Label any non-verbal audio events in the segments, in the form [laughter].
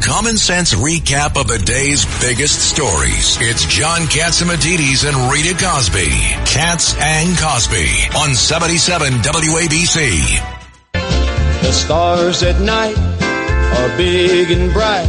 common sense recap of the day's biggest stories. It's John Catsimatidis and Rita Cosby. Cats and Cosby on 77 WABC. The stars at night are big and bright,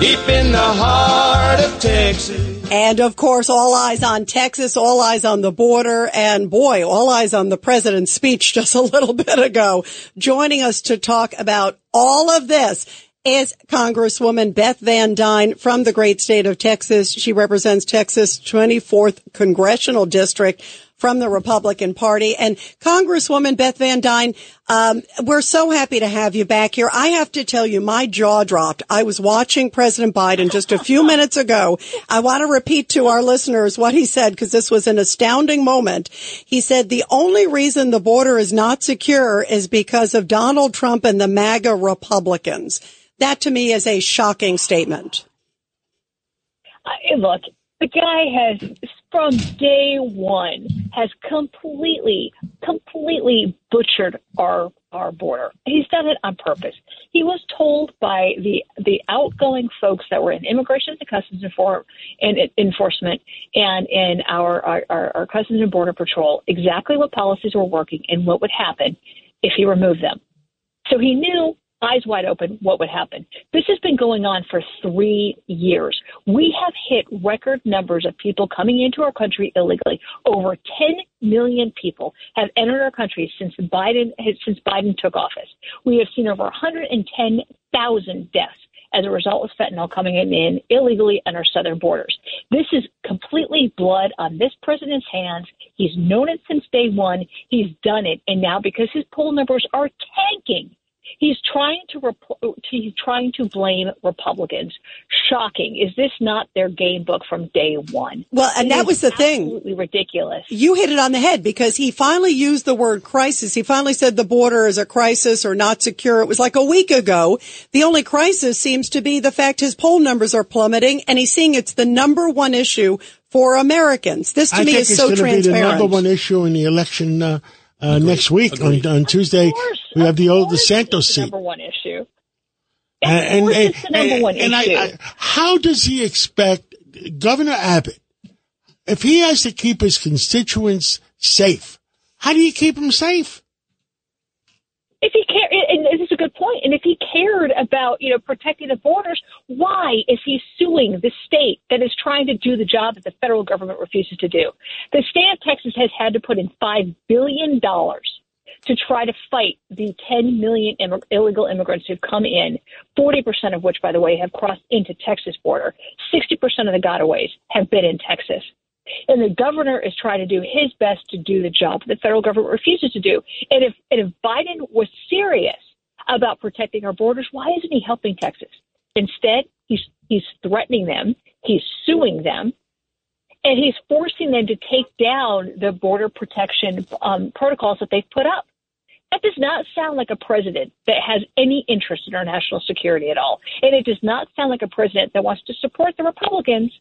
deep in the heart of Texas. And of course, all eyes on Texas, all eyes on the border, and boy, all eyes on the president's speech [laughs] just a little bit ago. Joining us to talk about all of this is Congresswoman Beth Van Duyne from the great state of Texas. She represents Texas 24th congressional district from the Republican Party. And Congresswoman Beth Van Duyne, um, we're so happy to have you back here. I have to tell you, my jaw dropped. I was watching President Biden just a few minutes ago. I want to repeat to our listeners what he said because this was an astounding moment. He said the only reason the border is not secure is because of Donald Trump and the MAGA Republicans. That to me is a shocking statement. Uh, look, the guy has from day one has completely, completely butchered our our border. He's done it on purpose. He was told by the the outgoing folks that were in immigration and customs and enforcement and in our, our our customs and border patrol exactly what policies were working and what would happen if he removed them. So he knew eyes wide open what would happen. This has been going on for three years. We have hit record numbers of people coming into our country illegally. Over 10 million people have entered our country since Biden since Biden took office. We have seen over 110,000 deaths as a result of fentanyl coming in illegally on our southern borders. This is completely blood on this president's hands. He's known it since day one. He's done it. And now because his poll numbers are tanking, He's trying to rep- he's trying to blame Republicans. Shocking! Is this not their game book from day one? Well, and it that was the thing. Absolutely ridiculous. You hit it on the head because he finally used the word crisis. He finally said the border is a crisis or not secure. It was like a week ago. The only crisis seems to be the fact his poll numbers are plummeting, and he's seeing it's the number one issue for Americans. This to I me is so transparent. Be the number one issue in the election. Uh, uh, next week on, on Tuesday. We have the old the Santos seat. Number one issue. And, and, and, the number one and issue. I, I, how does he expect Governor Abbott, if he has to keep his constituents safe, how do you keep them safe? If he care, and this is a good point. And if he cared about, you know, protecting the borders, why is he suing the state that is trying to do the job that the federal government refuses to do? The state of Texas has had to put in five billion dollars to try to fight the 10 million Im- illegal immigrants who've come in, 40% of which, by the way, have crossed into Texas border. 60% of the gotaways have been in Texas. And the governor is trying to do his best to do the job the federal government refuses to do. And if, and if Biden was serious about protecting our borders, why isn't he helping Texas? Instead, he's, he's threatening them, he's suing them, and he's forcing them to take down the border protection um, protocols that they've put up. That does not sound like a president that has any interest in our national security at all. And it does not sound like a president that wants to support the Republicans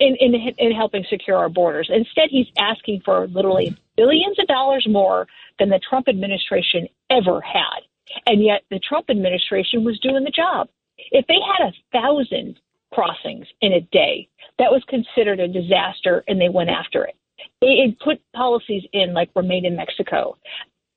in, in, in helping secure our borders. Instead, he's asking for literally billions of dollars more than the Trump administration ever had. And yet the Trump administration was doing the job. If they had a thousand crossings in a day, that was considered a disaster and they went after it. It put policies in like Remain in Mexico,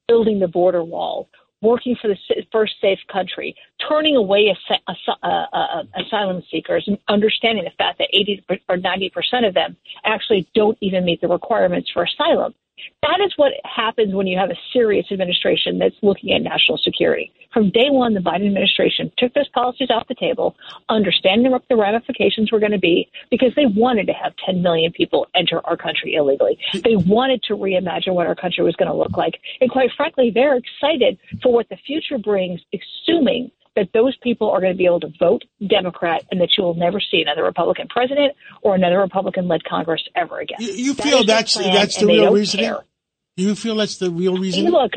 building the border wall, working for the first safe country, turning away uh, uh, uh, asylum seekers, and understanding the fact that 80 or 90 percent of them actually don't even meet the requirements for asylum. That is what happens when you have a serious administration that's looking at national security. From day one, the Biden administration took those policies off the table, understanding what the ramifications were going to be, because they wanted to have 10 million people enter our country illegally. They wanted to reimagine what our country was going to look like. And quite frankly, they're excited for what the future brings, assuming that those people are going to be able to vote Democrat and that you will never see another Republican president or another Republican led Congress ever again. You, you feel that's plan, that's the real reason? You feel that's the real reason? Look,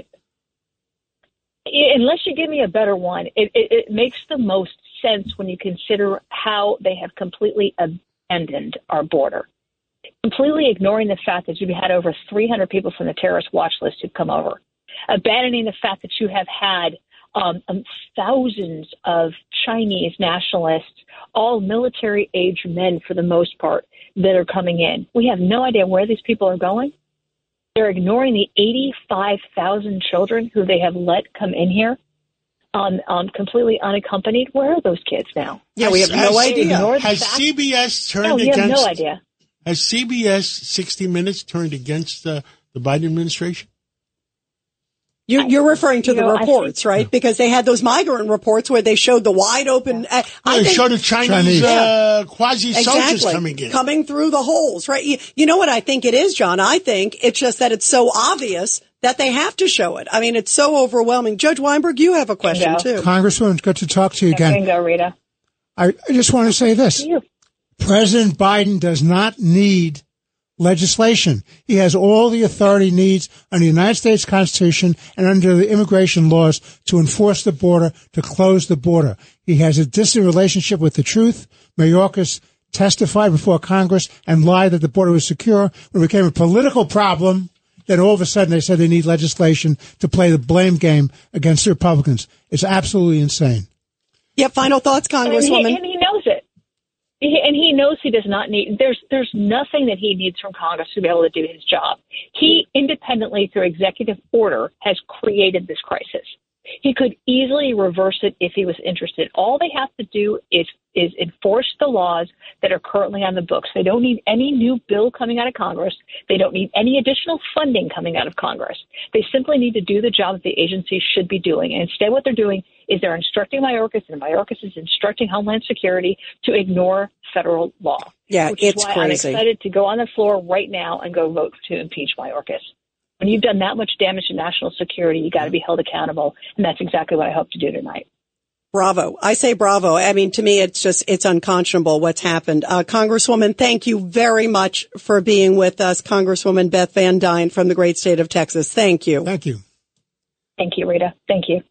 unless you give me a better one, it, it, it makes the most sense when you consider how they have completely abandoned our border completely ignoring the fact that you've had over 300 people from the terrorist watch list who've come over, abandoning the fact that you have had um, um, thousands of Chinese nationalists, all military age men for the most part, that are coming in. We have no idea where these people are going. They're ignoring the 85,000 children who they have let come in here um, um, completely unaccompanied. Where are those kids now? Yeah, we have Has- no has- idea. Has CBS turned No, we against? have no idea. Has CBS 60 Minutes turned against the, the Biden administration? You, you're referring to You the know, I reports, right? Because they had those migrant reports where they showed the wide open. Uh, I they showed the Chinese, Chinese. uh, quasi soldiers exactly coming in. coming through the holes, right? You, you know what I think it is, John? I think it's just that it's so obvious that they have to show it. I mean, it's so overwhelming. Judge Weinberg, you have a question Yeah. too. Congresswoman, good to talk to you again. Bingo, Rita. I, I just want to say this. President Biden does not need legislation. He has all the authority he needs under the United States Constitution and under the immigration laws to enforce the border, to close the border. He has a distant relationship with the truth. Mayorkas testified before Congress and lied that the border was secure. When it became a political problem, then all of a sudden they said they need legislation to play the blame game against the Republicans. It's absolutely insane. Yeah, final thoughts, And he, Congresswoman. And he knows. He, does not need. There's there's nothing that he needs from Congress to be able to do his job. He independently, through executive order, has created this crisis. He could easily reverse it if he was interested. All they have to do is is enforce the laws that are currently on the books. They don't need any new bill coming out of Congress. They don't need any additional funding coming out of Congress. They simply need to do the job that the agency should be doing. And instead, what they're doing is they're instructing Mayorkas, and Mayorkas is instructing Homeland Security to ignore federal law. Yeah, which is it's why crazy. I'm excited to go on the floor right now and go vote to impeach Mayorkas. When you've done that much damage to national security, you got to be held accountable, and that's exactly what I hope to do tonight. Bravo. I say bravo. I mean, to me, it's just, it's unconscionable what's happened. Uh, Congresswoman, thank you very much for being with us. Congresswoman Beth Van Duyne from the great state of Texas. Thank you. Thank you. Thank you, Rita. Thank you.